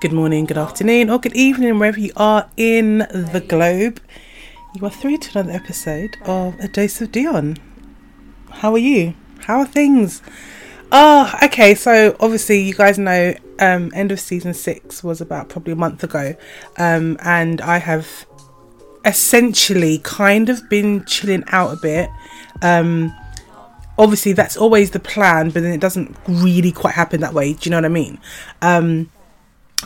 good morning, good afternoon, or good evening, wherever you are in the globe. You are through to another episode of A Dose of Dion. How are you? How are things? Oh, okay. So obviously, you guys know, um, end of season six was about probably a month ago, um, and I have essentially kind of been chilling out a bit. Um, obviously, that's always the plan, but then it doesn't really quite happen that way. Do you know what I mean? Um,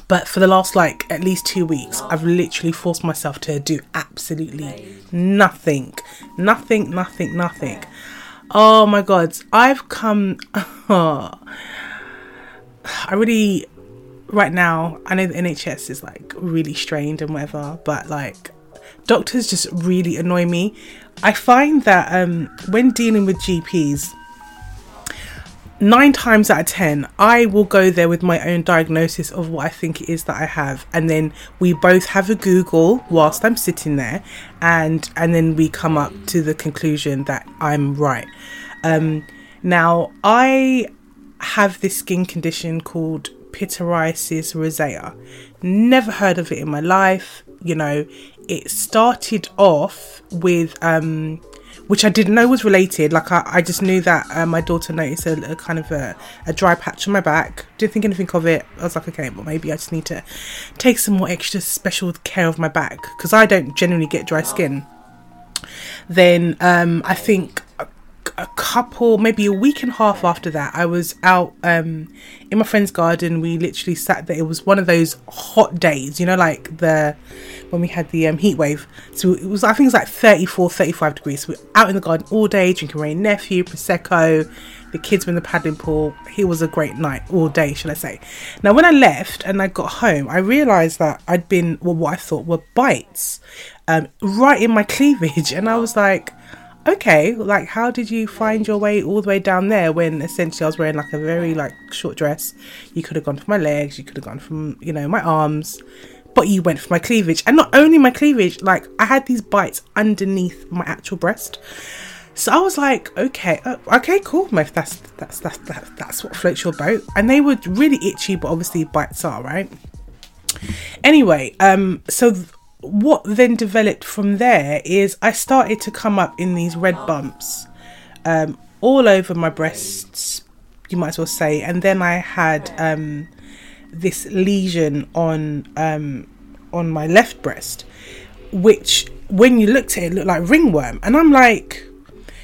but for the last like at least two weeks i've literally forced myself to do absolutely nothing. Nothing nothing nothing. Oh my god. I've come oh, i really right now i know the nhs is like really strained and whatever but like doctors just really annoy me. I find that um when dealing with gps nine times out of ten, I will go there with my own diagnosis of what I think it is that I have, and then we both have a Google whilst I'm sitting there, and and then we come up to the conclusion that I'm right. Um, now I have this skin condition called pityriasis rosea. Never heard of it in my life. You know, it started off with um, which I didn't know was related. Like I, I just knew that uh, my daughter noticed a, a kind of a, a, dry patch on my back. Didn't think anything of it. I was like, okay, well maybe I just need to take some more extra special care of my back because I don't generally get dry skin. Then um, I think a couple, maybe a week and a half after that, I was out um, in my friend's garden. We literally sat there. It was one of those hot days, you know, like the when we had the um, heat wave. So it was, I think it was like 34, 35 degrees. So we are out in the garden all day, drinking Wray and Nephew, prosecco. The kids were in the paddling pool. It was a great night, all day, shall I say. Now, when I left and I got home, I realised that I'd been, well, what I thought were bites um, right in my cleavage. And I was like, okay, like how did you find your way all the way down there when essentially I was wearing like a very like short dress? You could have gone for my legs, you could have gone from, you know, my arms, but you went for my cleavage. And not only my cleavage, like I had these bites underneath my actual breast. So I was like, okay, uh, okay, cool, If That's that's that's that's, that's what floats your boat. And they were really itchy, but obviously bites are right. Anyway, um, so th- what then developed from there is I started to come up in these red bumps um, all over my breasts, you might as well say. And then I had um, this lesion on um, on my left breast, which when you looked at it, looked like ringworm. And I'm like,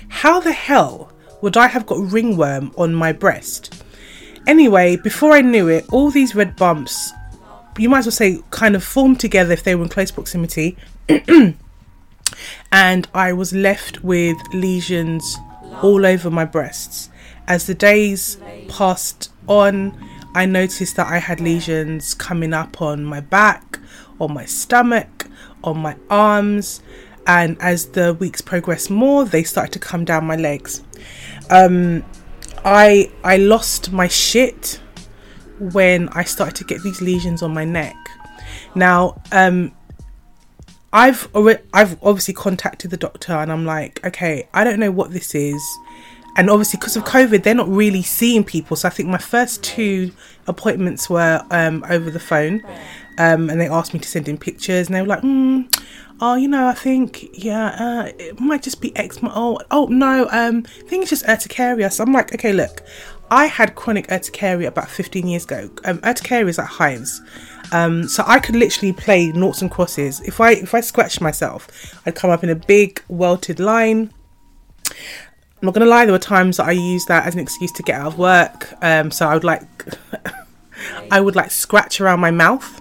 how the hell would I have got ringworm on my breast? Anyway, before I knew it, all these red bumps you might as well say kind of formed together if they were in close proximity. and I was left with lesions all over my breasts. As the days passed on, I noticed that I had lesions coming up on my back, on my stomach, on my arms, and as the weeks progressed more, they started to come down my legs. Um, I I lost my shit when I started to get these lesions on my neck. Now, um, I've already, I've obviously contacted the doctor and I'm like, okay, I don't know what this is. And obviously, because of COVID, they're not really seeing people. So I think my first two appointments were um, over the phone, um, and they asked me to send in pictures, and they were like, mm, "Oh, you know, I think yeah, uh, it might just be eczema. Oh, oh no, um, I think it's just urticaria." So I'm like, okay, look, I had chronic urticaria about 15 years ago. Um, urticaria is like hives. Um, so I could literally play noughts and crosses. If I if I scratched myself, I'd come up in a big welted line. I'm not gonna lie, there were times that I used that as an excuse to get out of work. Um, so I would like I would like scratch around my mouth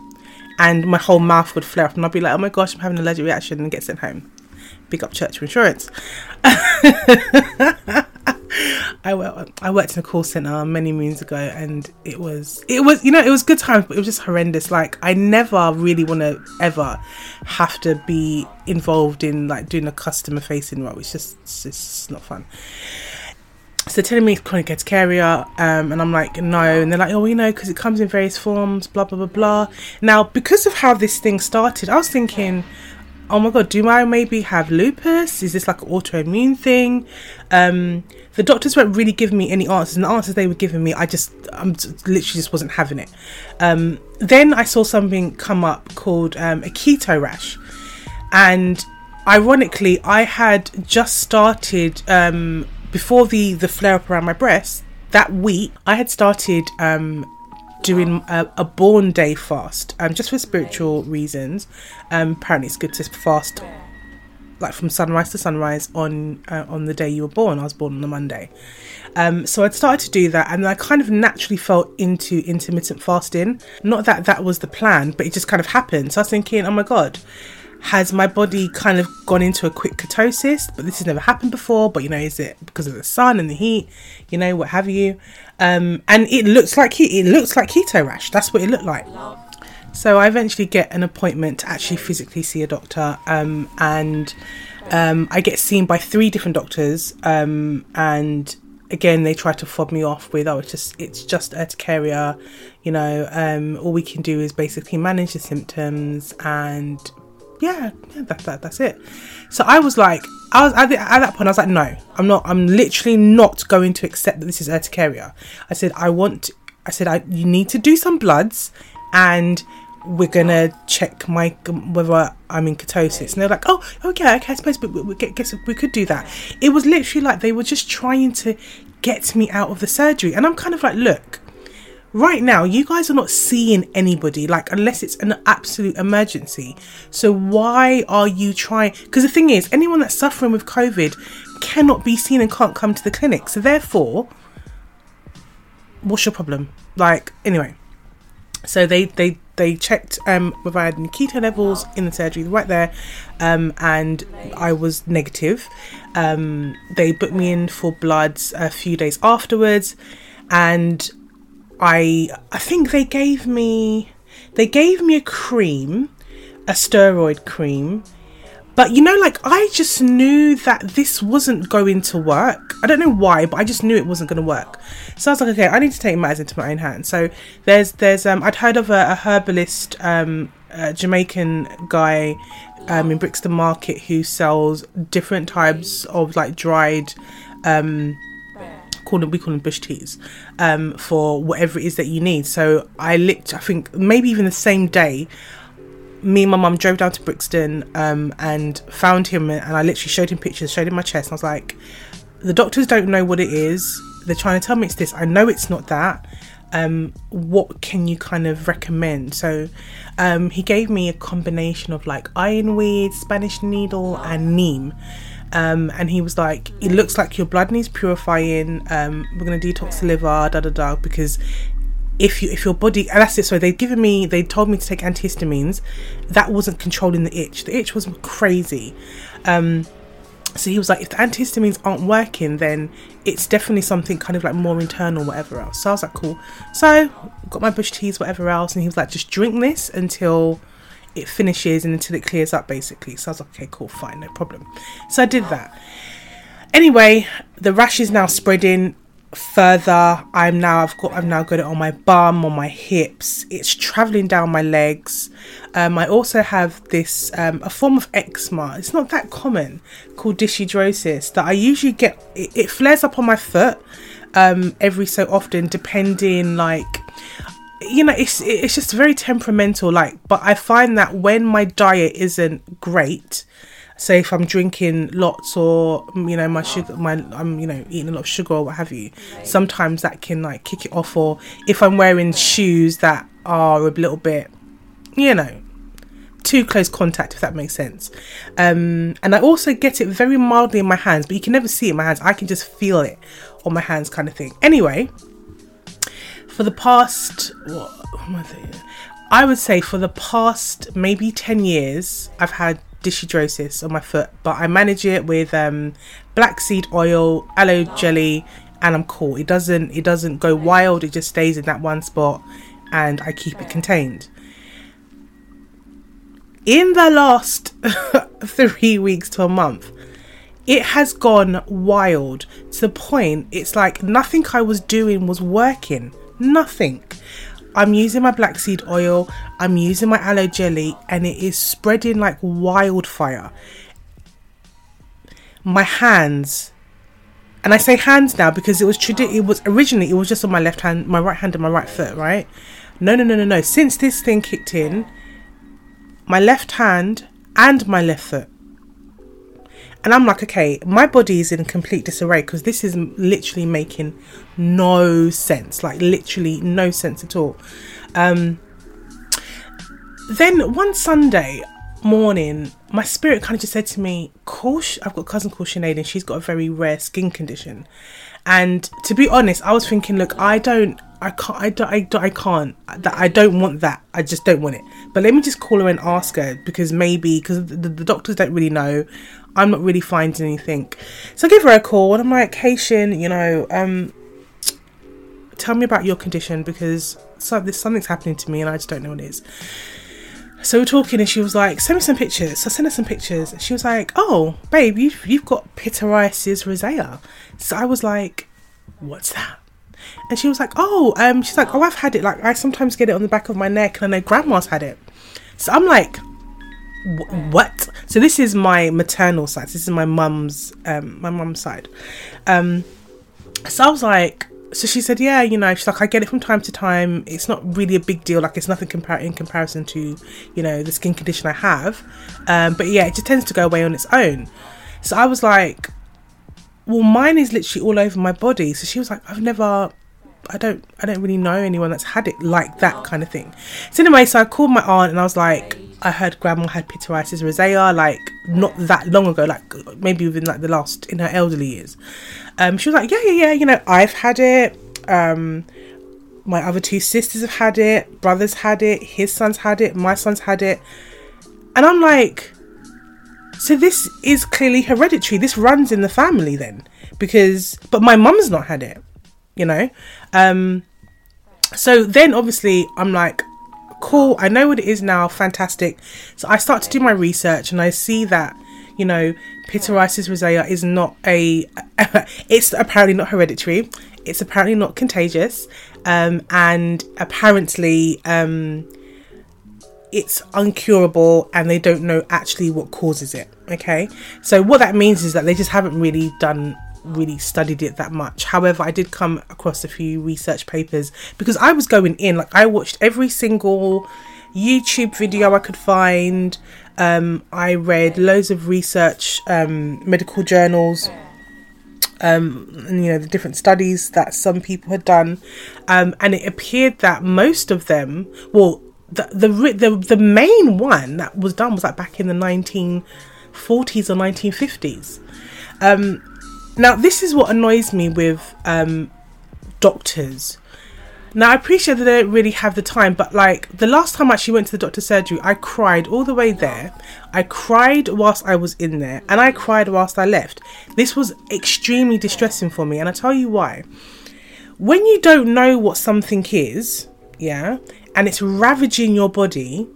and my whole mouth would flare up and I'd be like, oh my gosh, I'm having an allergic reaction and get sent home. Big up church insurance. I worked, I worked in a call center many moons ago, and it was it was you know it was good times, but it was just horrendous. Like I never really want to ever have to be involved in like doing a customer facing role. It's just it's just not fun. So telling me chronic urticaria, um, and I'm like no, and they're like oh you know because it comes in various forms, blah blah blah blah. Now because of how this thing started, I was thinking oh my god, do I maybe have lupus? Is this like an autoimmune thing? Um, the doctors weren't really giving me any answers, and the answers they were giving me, I just, I'm literally just wasn't having it. Um, then I saw something come up called um, a keto rash, and ironically, I had just started um, before the the flare up around my breast. That week, I had started um, doing a, a born day fast, um, just for spiritual reasons. Um, apparently, it's good to fast like from sunrise to sunrise on uh, on the day you were born. I was born on a Monday, um, so I'd started to do that, and I kind of naturally fell into intermittent fasting. Not that that was the plan, but it just kind of happened. So I was thinking, oh my god, has my body kind of gone into a quick ketosis? But this has never happened before. But you know, is it because of the sun and the heat? You know, what have you? Um, and it looks like it looks like keto rash. That's what it looked like. So I eventually get an appointment to actually physically see a doctor, um, and um, I get seen by three different doctors, um, and again they try to fob me off with oh it's just it's just urticaria you know um, all we can do is basically manage the symptoms and yeah, yeah that, that, that's it. So I was like, I was at, the, at that point, I was like, no, I'm not, I'm literally not going to accept that this is urticaria. I said, I want, I said, I, you need to do some bloods and we're gonna check my whether I'm in ketosis. And they're like, oh, oh okay, okay, I suppose we, we, guess we could do that. It was literally like they were just trying to get me out of the surgery. And I'm kind of like, look, right now you guys are not seeing anybody like unless it's an absolute emergency. So why are you trying because the thing is anyone that's suffering with covid cannot be seen and can't come to the clinic. So therefore what's your problem? Like anyway. So they they they checked um whether I had any keto levels in the surgery right there um and I was negative. Um they put me in for bloods a few days afterwards and I I think they gave me they gave me a cream, a steroid cream. But you know, like I just knew that this wasn't going to work. I don't know why, but I just knew it wasn't going to work. So I was like, okay, I need to take matters into my own hands. So there's there's um I'd heard of a, a herbalist um a Jamaican guy um in Brixton Market who sells different types of like dried um call them we call them bush teas um, for whatever it is that you need. So I lit. I think maybe even the same day. Me and my mum drove down to Brixton um, and found him, and I literally showed him pictures, showed him my chest. And I was like, "The doctors don't know what it is. They're trying to tell me it's this. I know it's not that. Um, what can you kind of recommend?" So um, he gave me a combination of like ironweed, Spanish needle, and neem. Um, and he was like, "It looks like your blood needs purifying. Um, we're gonna detox the liver, da da da, because if you if your body and that's it. So they'd given me, they told me to take antihistamines. That wasn't controlling the itch. The itch was crazy. Um, so he was like, if the antihistamines aren't working, then it's definitely something kind of like more internal, whatever else. So I was like, cool. So got my bush teas, whatever else, and he was like, just drink this until it finishes and until it clears up basically. So I was like, okay, cool, fine, no problem. So I did that. Anyway, the rash is now spreading further. I'm now I've got I've now got it on my bum, on my hips. It's traveling down my legs. Um, I also have this um, a form of eczema. It's not that common called dyshidrosis that I usually get. It, it flares up on my foot um, every so often, depending like you know it's it's just very temperamental like but i find that when my diet isn't great say if i'm drinking lots or you know my sugar my i'm you know eating a lot of sugar or what have you sometimes that can like kick it off. Or if i'm wearing shoes that are a little bit you know too close contact if that makes sense. Um and i also get it very mildly in my hands but you can never see it in my hands. I can just feel it on my hands kind of thing. Anyway for the past what, I would say for the past maybe 10 years I've had dyshidrosis on my foot but I manage it with um, black seed oil aloe jelly and I'm cool. It doesn't it doesn't go wild. It just stays in that one spot and I keep it contained. In the last 3 weeks to a month it has gone wild to the point it's like nothing I was doing was working nothing. I'm using my black seed oil, I'm using my aloe jelly, and it is spreading like wildfire. My hands, and I say hands now because it was tradi- it was originally it was just on my left hand, my right hand, and my right foot, right? No, no, no, no, no. Since this thing kicked in, my left hand and my left foot. And I'm like, okay, my body is in complete disarray because this is literally making no sense. Like, literally no sense at all. Um, then one Sunday morning, my spirit kind of just said to me, "Call, I've got a cousin called Sinead, and she's got a very rare skin condition." And to be honest, I was thinking, look, I don't, I can't, I don't, I, don't, I can't, I don't want that. I just don't want it. But let me just call her and ask her because maybe because the, the, doctors don't really know. I'm not really finding anything. So I give her a call I'm like, hey Shin, you know, um, tell me about your condition because so, there's something's happening to me and I just don't know what it is. So we're talking and she was like, send me some pictures. So I sent her some pictures. She was like, oh, babe, you've, you've got pityriasis rosacea. So I was like, what's that? And she was like, oh, um, she's like, oh, I've had it. Like, I sometimes get it on the back of my neck, and I know grandma's had it. So I'm like, what? So this is my maternal side. This is my mum's, um, my mum's side. Um, so I was like, so she said, yeah, you know, she's like, I get it from time to time. It's not really a big deal. Like, it's nothing compar- in comparison to, you know, the skin condition I have. Um, but yeah, it just tends to go away on its own. So I was like, well, mine is literally all over my body. So she was like, I've never, I don't, I don't really know anyone that's had it like that kind of thing. So anyway, so I called my aunt and I was like, I heard grandma had pityriasis rosacea like not that long ago, like maybe within like the last in her elderly years. Um, she was like, yeah, yeah, yeah, you know, I've had it. Um, my other two sisters have had it. Brothers had it. His sons had it. My sons had it. And I'm like, so this is clearly hereditary. This runs in the family then, because but my mum's not had it, you know. Um, so then obviously I'm like, cool. I know what it is now. Fantastic. So I start to do my research and I see that you know pityriasis rosacea is not a. it's apparently not hereditary. It's apparently not contagious, um, and apparently um, it's uncurable and they don't know actually what causes it. Okay, so what that means is that they just haven't really done really studied it that much. However, I did come across a few research papers because I was going in like I watched every single YouTube video I could find. Um, I read loads of research, um, medical journals, um, and, you know the different studies that some people had done, um, and it appeared that most of them, well, the, the the the main one that was done was like back in the 1940s or 1950s. Um, now, this is what annoys me with um, doctors. Now, I appreciate that they don't really have the time, but like the last time I actually went to the doctor's surgery, I cried all the way there. I cried whilst I was in there, and I cried whilst I left. This was extremely distressing for me, and I tell you why. When you don't know what something is, yeah, and it's ravaging your body,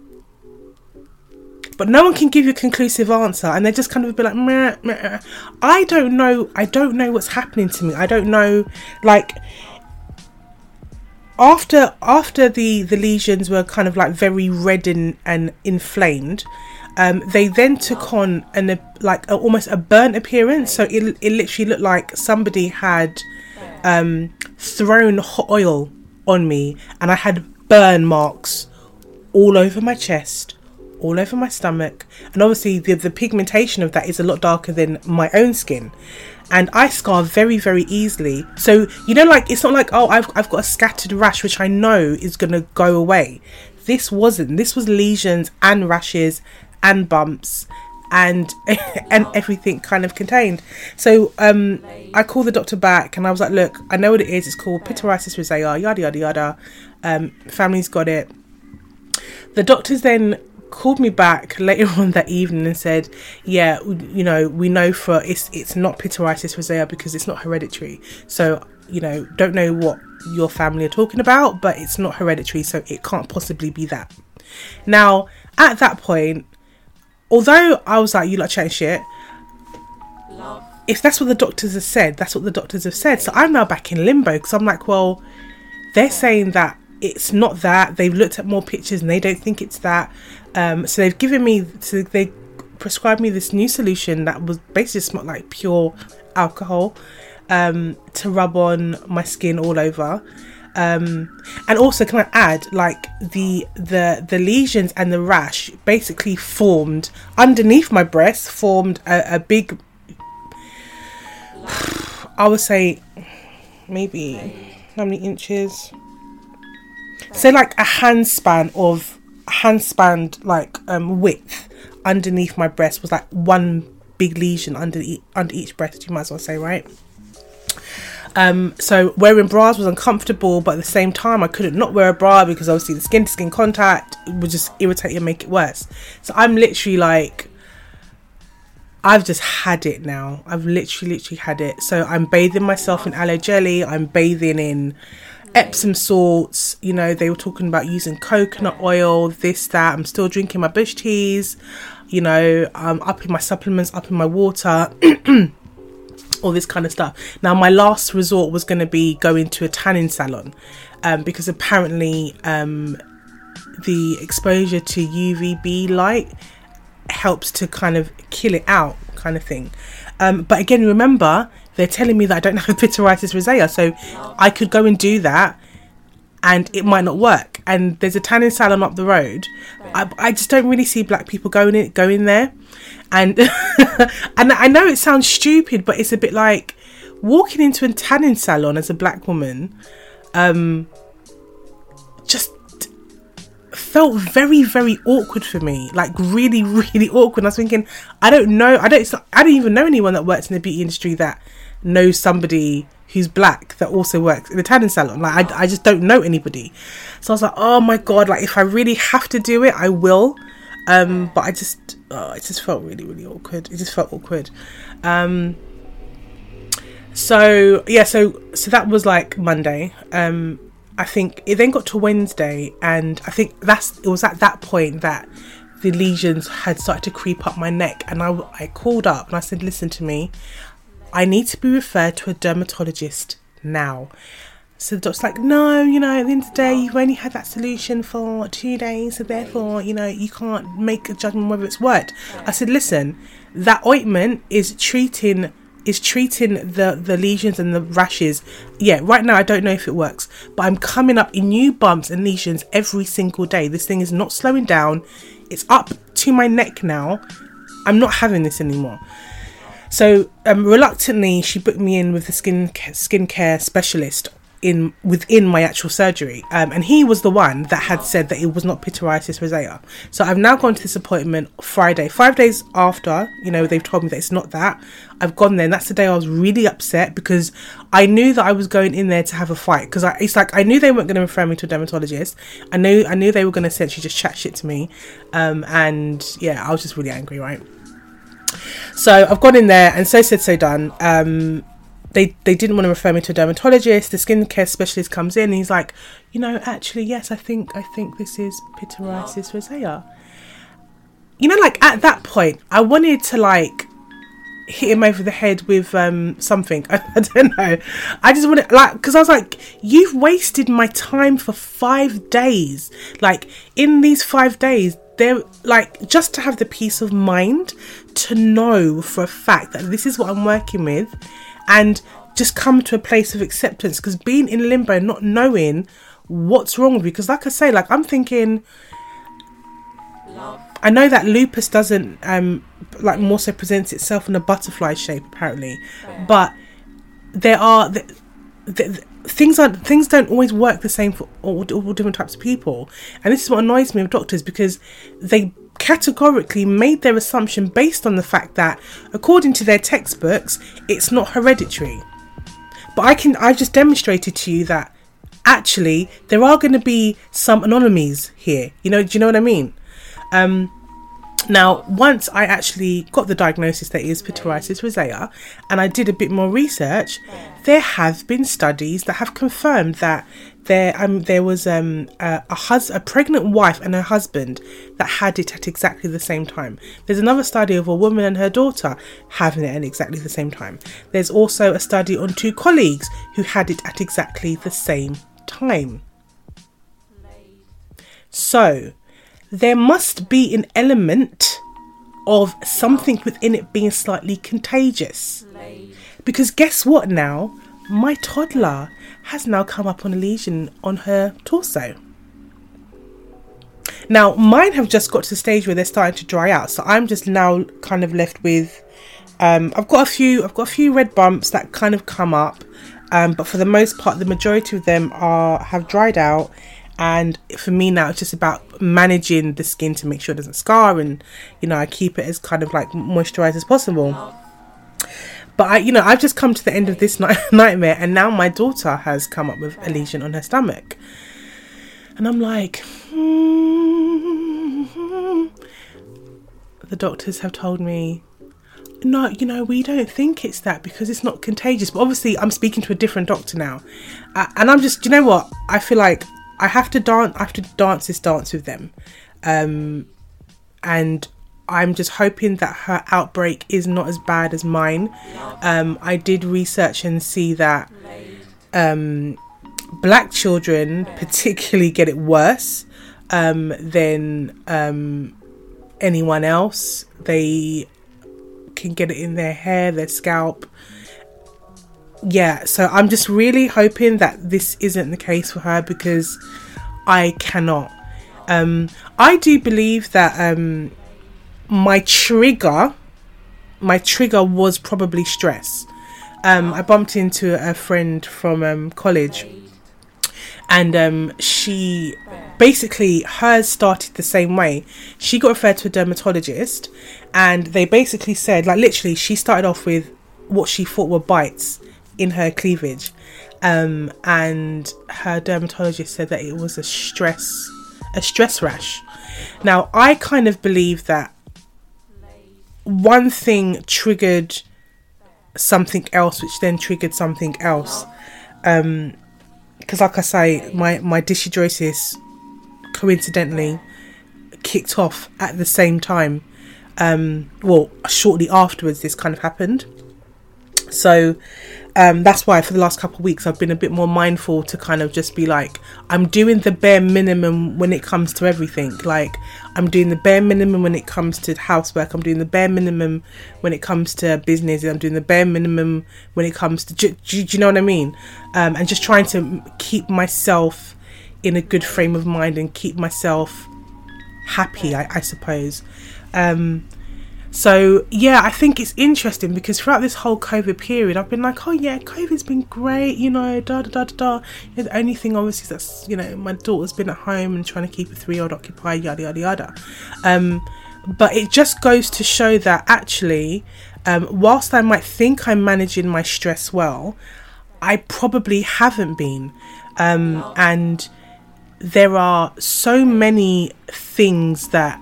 but no one can give you a conclusive answer, and they just kind of be like, meh, meh. I don't know. I don't know what's happening to me. I don't know, like after after the the lesions were kind of like very red and, and inflamed um, they then took on an like a, almost a burnt appearance so it, it literally looked like somebody had um, thrown hot oil on me and i had burn marks all over my chest all over my stomach. And obviously the, the pigmentation of that is a lot darker than my own skin. And I scar very very easily. So you know like it's not like oh I've, I've got a scattered rash which I know is gonna go away. This wasn't. This was lesions and rashes and bumps and and everything kind of contained. So um I called the doctor back and I was like look I know what it is. It's called pityriasis rosacea yada yada yada um family's got it the doctors then called me back later on that evening and said, "Yeah, you know, we know for it's it's not pityriasis rosacea because it's not hereditary. So you know, don't know what your family are talking about, but it's not hereditary, so it can't possibly be that." Now, at that point, although I was like, "You like chatting shit," if that's what the doctors have said, that's what the doctors have said. So I'm now back in limbo because I'm like, well, they're saying that it's not that. They've looked at more pictures and they don't think it's that. Um, so they've given me, so they prescribed me this new solution that was basically smelled like pure alcohol um, to rub on my skin all over. Um, and also, can I add, like the the the lesions and the rash basically formed underneath my breast, formed a, a big. I would say, maybe how many inches? Say like a handspan of handspan like um width underneath my breast was like one big lesion under e- under each breast. You might as well say right. Um, so wearing bras was uncomfortable, but at the same time, I couldn't not wear a bra because obviously the skin to skin contact would just irritate you and make it worse. So I'm literally like, I've just had it now. I've literally, literally had it. So I'm bathing myself in aloe jelly. I'm bathing in Epsom salts. You know, they were talking about using coconut oil, this, that. I'm still drinking my bush teas. You know, I'm upping my supplements, upping my water. all this kind of stuff. Now, my last resort was going to be going to a tanning salon um, because apparently um, the exposure to UVB light helps to kind of kill it out, kind of thing. Um, but again, remember, they're telling me that I don't have pityriasis rosea, so I could go and do that and it might not work. And there's a tanning salon up the road. I, I just don't really see black people going in, going there and and I know it sounds stupid, but it's a bit like walking into a tanning salon as a black woman. Um, just felt very very awkward for me like really really awkward i was thinking i don't know i don't i don't even know anyone that works in the beauty industry that knows somebody who's black that also works in a tanning salon like I, I just don't know anybody so i was like oh my god like if i really have to do it i will um, but I just, oh, it just felt really, really awkward. It just felt awkward. Um, so yeah, so so that was like Monday. Um, I think it then got to Wednesday, and I think that's it was at that point that the lesions had started to creep up my neck, and I I called up and I said, "Listen to me, I need to be referred to a dermatologist now." So the doctor's like, no, you know, at the end of the day, you've only had that solution for two days, so therefore, you know, you can't make a judgment whether it's worked. I said, listen, that ointment is treating is treating the the lesions and the rashes. Yeah, right now I don't know if it works, but I'm coming up in new bumps and lesions every single day. This thing is not slowing down. It's up to my neck now. I'm not having this anymore. So um, reluctantly, she booked me in with the skin skincare specialist in within my actual surgery, um, and he was the one that had said that it was not pityriasis rosea. So I've now gone to this appointment Friday, five days after. You know they've told me that it's not that. I've gone there, and that's the day I was really upset because I knew that I was going in there to have a fight. Because it's like I knew they weren't going to refer me to a dermatologist. I knew I knew they were going to essentially just chat shit to me, um, and yeah, I was just really angry, right? So I've gone in there, and so said, so done. Um, they they didn't want to refer me to a dermatologist. The skincare specialist comes in and he's like, you know, actually, yes, I think I think this is pityriasis rosea. You know, like at that point, I wanted to like hit him over the head with um something. I, I don't know. I just wanted like because I was like, you've wasted my time for five days. Like in these five days, they're like just to have the peace of mind to know for a fact that this is what I'm working with and just come to a place of acceptance. Because being in limbo not knowing what's wrong with you because like i say like i'm thinking i know that lupus doesn't um like more so presents itself in a butterfly shape apparently. But there are the, the, things are things don't always work the same for all, all different types of people and this is what annoys me with doctors because they categorically made their assumption based on the fact that, according to their textbooks, it's not hereditary. But I can I've just demonstrated to you that actually there are going to be some anomalies here. You know, do you know what I mean? Um, now, once I actually got the diagnosis that is pityriasis rosea, and I did a bit more research, there have been studies that have confirmed that there um there was um a, a hus- a pregnant wife and her husband that had it at exactly the same time. There's another study of a woman and her daughter having it at exactly the same time. There's also a study on two colleagues who had it at exactly the same time. So there must be an element of something within it being slightly contagious. Because guess what now? My toddler has now come up on a lesion on her torso. Now, mine have just got to the stage where they're starting to dry out, so I'm just now kind of left with. Um, I've got a few. I've got a few red bumps that kind of come up, um, but for the most part, the majority of them are have dried out. And for me now, it's just about managing the skin to make sure it doesn't scar, and you know, I keep it as kind of like moisturized as possible. But I, you know, I've just come to the end of this night- nightmare, and now my daughter has come up with a lesion on her stomach, and I'm like, hmm. the doctors have told me, no, you know, we don't think it's that because it's not contagious. But obviously, I'm speaking to a different doctor now, uh, and I'm just, you know what? I feel like I have to dance. I have to dance this dance with them, um, and I'm just hoping that her outbreak is not as bad as mine. Um, I did research and see that um, black children particularly get it worse um, than um, anyone else. They can get it in their hair, their scalp. Yeah, so I'm just really hoping that this isn't the case for her because I cannot. Um, I do believe that um, my trigger, my trigger was probably stress. Um, I bumped into a friend from um, college, and um, she basically hers started the same way. She got referred to a dermatologist, and they basically said, like, literally, she started off with what she thought were bites in her cleavage, um, and her dermatologist said that it was a stress, a stress rash. Now, I kind of believe that one thing triggered something else, which then triggered something else. Um, because like I say, my my dyshidrosis coincidentally kicked off at the same time. Um, well, shortly afterwards, this kind of happened. So um, that's why for the last couple of weeks I've been a bit more mindful to kind of just be like I'm doing the bare minimum when it comes to everything. Like I'm doing the bare minimum when it comes to housework. I'm doing the bare minimum when it comes to business. I'm doing the bare minimum when it comes to. Do, do, do you know what I mean? Um, and just trying to keep myself in a good frame of mind and keep myself happy. I, I suppose. Um, so yeah, I think it's interesting because throughout this whole COVID period, I've been like, oh yeah, COVID's been great, you know, da da da da. da. The only thing obviously that's you know my daughter's been at home and trying to keep a three year old occupied, yada yada yada. Um, but it just goes to show that actually, um, whilst I might think I'm managing my stress well, I probably haven't been, um, and there are so many things that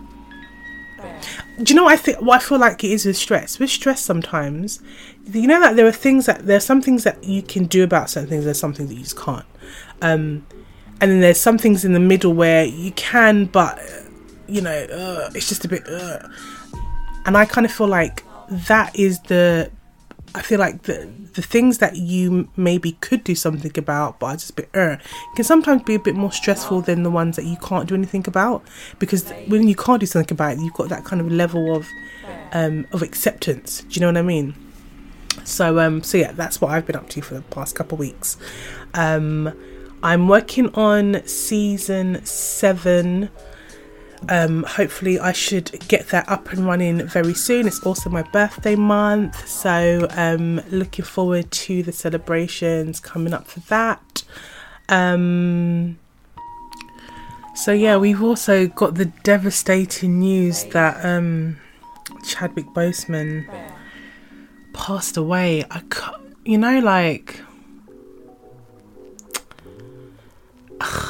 do you know what I think? What I feel like it is with stress. With stress, sometimes you know that there are things that there are some things that you can do about certain things. There's some things that you just can't. Um, and then there's some things in the middle where you can, but you know, uh, it's just a bit. Uh. And I kind of feel like that is the. I feel like the the things that you maybe could do something about, but are just a bit uh, can sometimes be a bit more stressful than the ones that you can't do anything about. Because when you can't do something about it, you've got that kind of level of um, of acceptance. Do you know what I mean? So um, so yeah, that's what I've been up to for the past couple of weeks. Um, I'm working on season seven. Um, hopefully, I should get that up and running very soon. It's also my birthday month, so um, looking forward to the celebrations coming up for that. Um, so yeah, we've also got the devastating news that um, Chadwick Boseman passed away. I, you know, like.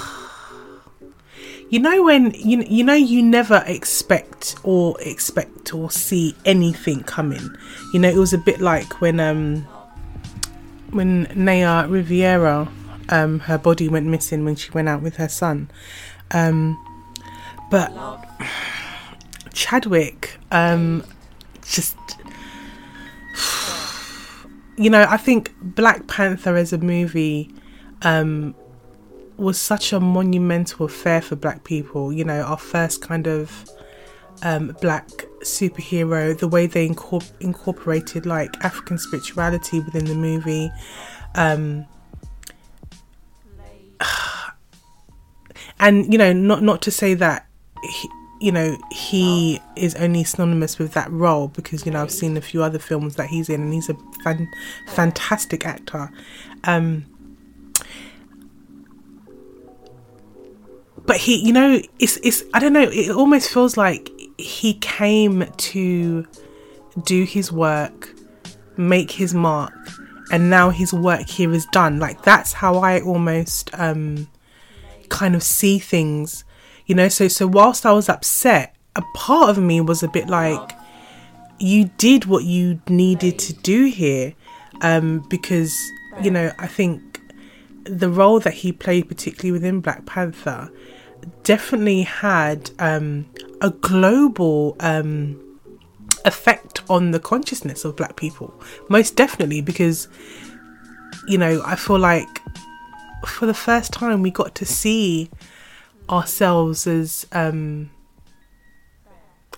you know when you you know you never expect or expect or see anything coming. You know, it was a bit like when um when Naya Riviera um her body went missing when she went out with her son. Um but Chadwick um just you know, I think Black Panther as a movie um was such a monumental affair for black people. You know, our first kind of um, black superhero, the way they incorpor- incorporated like African spirituality within the movie. Um, and you know, not not to say that he, you know he is only synonymous with that role because you know I've seen a few other films that he's in and he's a fan, fantastic actor. Um, but he, you know, it's it's I don't know. It almost feels like he came to do his work, make his mark, and now his work here is done. Like that's how I almost um, kind of see things you know so so whilst i was upset a part of me was a bit like you did what you needed to do here um, because you know i think the role that he played particularly within black panther definitely had um, a global um, effect on the consciousness of black people most definitely because you know i feel like for the first time we got to see ourselves as um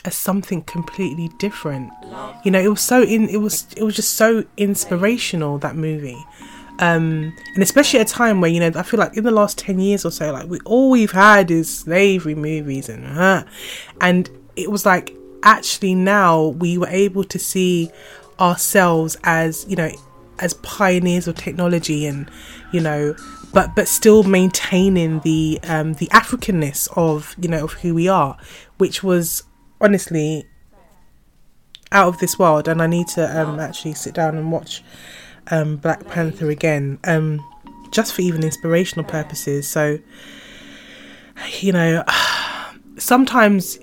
as something completely different. You know, it was so in it was it was just so inspirational that movie. Um, and especially at a time where you know I feel like in the last ten years or so, like we all we've had is slavery movies and uh, and it was like actually now we were able to see ourselves as you know as pioneers of technology and you know but but still maintaining the um, the Africanness of you know of who we are, which was honestly out of this world. And I need to um, actually sit down and watch um, Black Panther again, um, just for even inspirational purposes. So you know, sometimes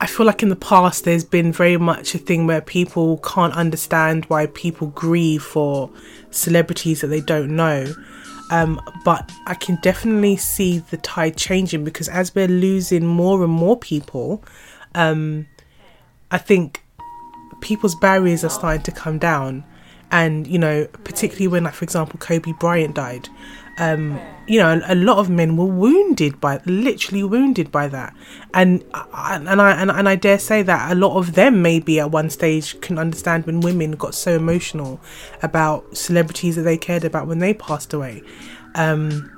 I feel like in the past there's been very much a thing where people can't understand why people grieve for celebrities that they don't know. Um, but I can definitely see the tide changing because as we're losing more and more people, um, I think people's barriers are starting to come down. And, you know, particularly when, like, for example, Kobe Bryant died, um, you know, a, lot of men were wounded by, literally wounded by that, and and I and, and I dare say that a lot of them maybe at one stage can understand when women got so emotional about celebrities that they cared about when they passed away. Um,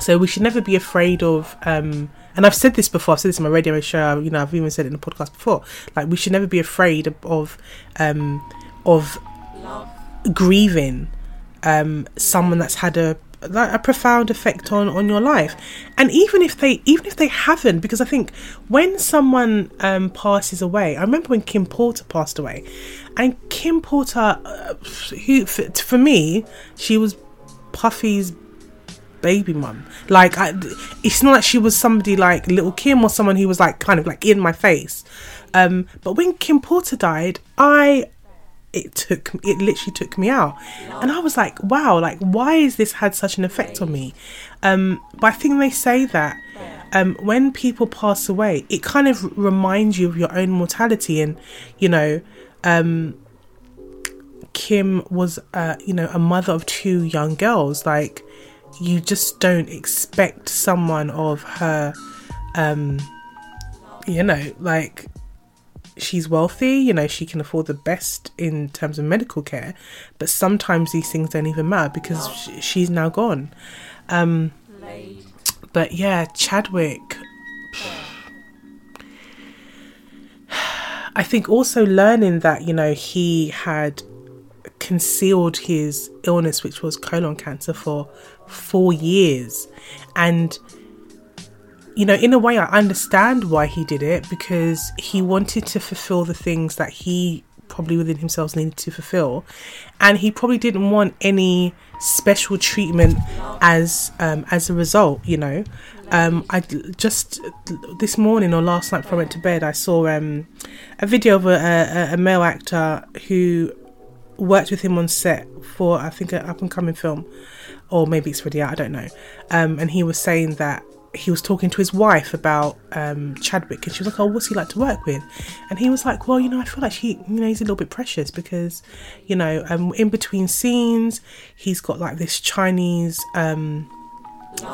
so we should never be afraid of. Um, and I've said this before. I've said this in my radio show. You know, I've even said it in the podcast before. Like we should never be afraid of um, of grieving um, someone that's had a like a profound effect on on your life and even if they even if they haven't because i think when someone um, passes away i remember when kim porter passed away and kim porter uh, who for, for, me she was puffy's baby mum. Like I, it's not like she was somebody like little kim or someone who was like kind of like in my face. Um, but when kim porter died i it took it literally took me out. And i was like wow like why has this had such an effect on me? Um but i think they say that um when people pass away it kind of reminds you of your own mortality. And you know um kim was uh you know a mother of two young girls. Like you just don't expect someone of her um you know like she's wealthy, you know, she can afford the best in terms of medical care, but sometimes these things don't even matter because she's now gone. Um, but yeah, Chadwick. I think also learning that, you know, he had concealed his illness, which was colon cancer, for four years. And you know, in a way, I understand why he did it because he wanted to fulfill the things that he probably within himself needed to fulfill, and he probably didn't want any special treatment as um, as a result. You know, um, I just this morning or last night before I went to bed, I saw um, a video of a, a, a male actor who worked with him on set for I think an up and coming film, or maybe it's already out. I don't know. Um, and he was saying that he was talking to his wife about um, Chadwick, and she was like, "Oh, what's he like to work with?" And he was like, "Well, you know, I feel like he, you know, he's a little bit precious because, you know, um, in between scenes, he's got like this Chinese." Um,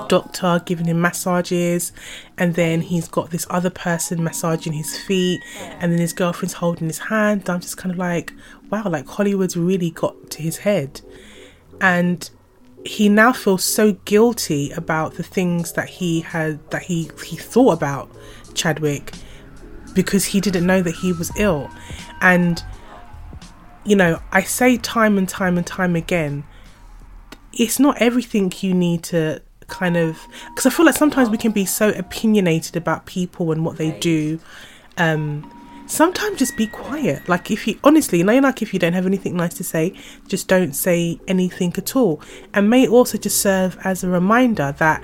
doctor giving him massages and then he's got this other person massaging his feet and then his girlfriend's holding his hand. I'm just kind of like wow like hollywood's really got to his head. And he now feels so guilty about the things that he had that he he thought about Chadwick because he didn't know that he was ill. And you know I say time and time and time again it's not everything you need to kind of because I feel like sometimes we can be so opinionated about people and what they do um sometimes just be quiet. Like if you honestly, you know, like if you don't have anything nice to say, just don't say anything at all. And may also just serve as a reminder that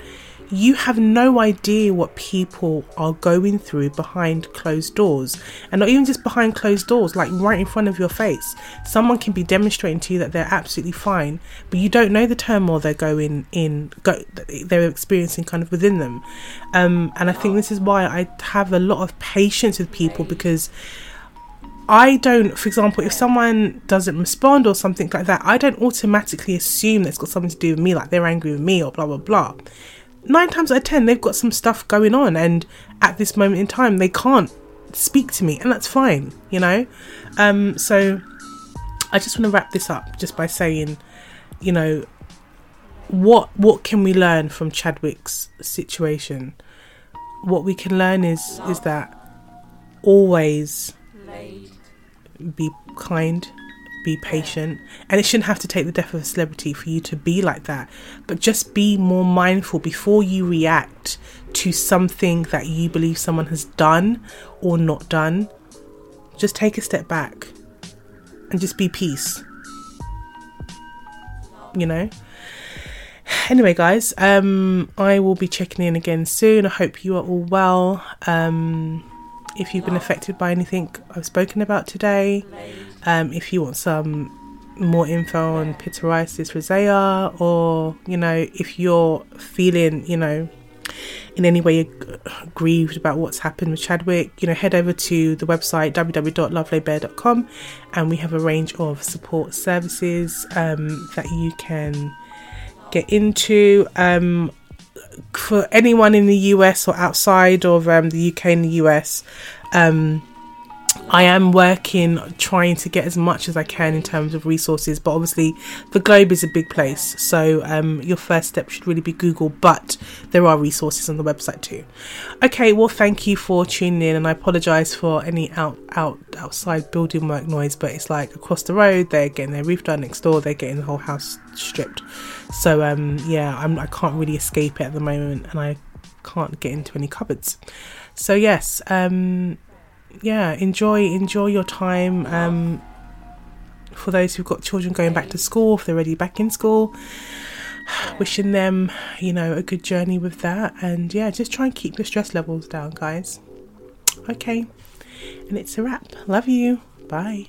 you have no idea what people are going through behind closed doors and not even just behind closed doors like right in front of your face. Someone can be demonstrating to you that they're absolutely fine but you don't know the turmoil they're going in go, they're experiencing kind of within them. Um, and i think this is why i have a lot of patience with people because I don't, for example, if someone doesn't respond or something like that, I don't automatically assume that's got something to do with me, like they're angry with me or blah blah blah nine times out of ten, they've got some stuff going on, and at this moment in time, they can't speak to me, and that's fine, you know. Um, so I just want to wrap this up just by saying, you know, what what can we learn from Chadwick's situation? What we can learn is is that always be kind be patient. And it shouldn't have to take the death of a celebrity for you to be like that. But just be more mindful before you react to something that you believe someone has done or not done. Just take a step back and just be peace. You know? Anyway guys um i will be checking in again soon. I hope you are all well. Um if you've been affected by anything I've spoken about today. Um, if you want some more info on pityriasis rosea, or you know, if you're feeling, you know, in any way grieved about what's happened with Chadwick, you know, head over to the website www.lovelaybear.com and we have a range of support services um, that you can get into. Um, for anyone in the US or outside of um, the UK and the US, um, I am working trying to get as much as I can in terms of resources, but obviously the globe is a big place, so um, your first step should really be Google. But there are resources on the website too. Okay, well, thank you for tuning in, and I apologise for any out out outside building work noise, but it's like across the road they're getting their roof done next door, they're getting the whole house stripped. So um, yeah, I'm, I can't really escape it at the moment, and I can't get into any cupboards. So yes, um, yeah, enjoy enjoy your time. Um, for those who've got children going back to school, if they're already back in school, wishing them, you know, a good journey with that. And yeah, just try and keep your stress levels down, guys. Okay, and it's a wrap. Love you. Bye.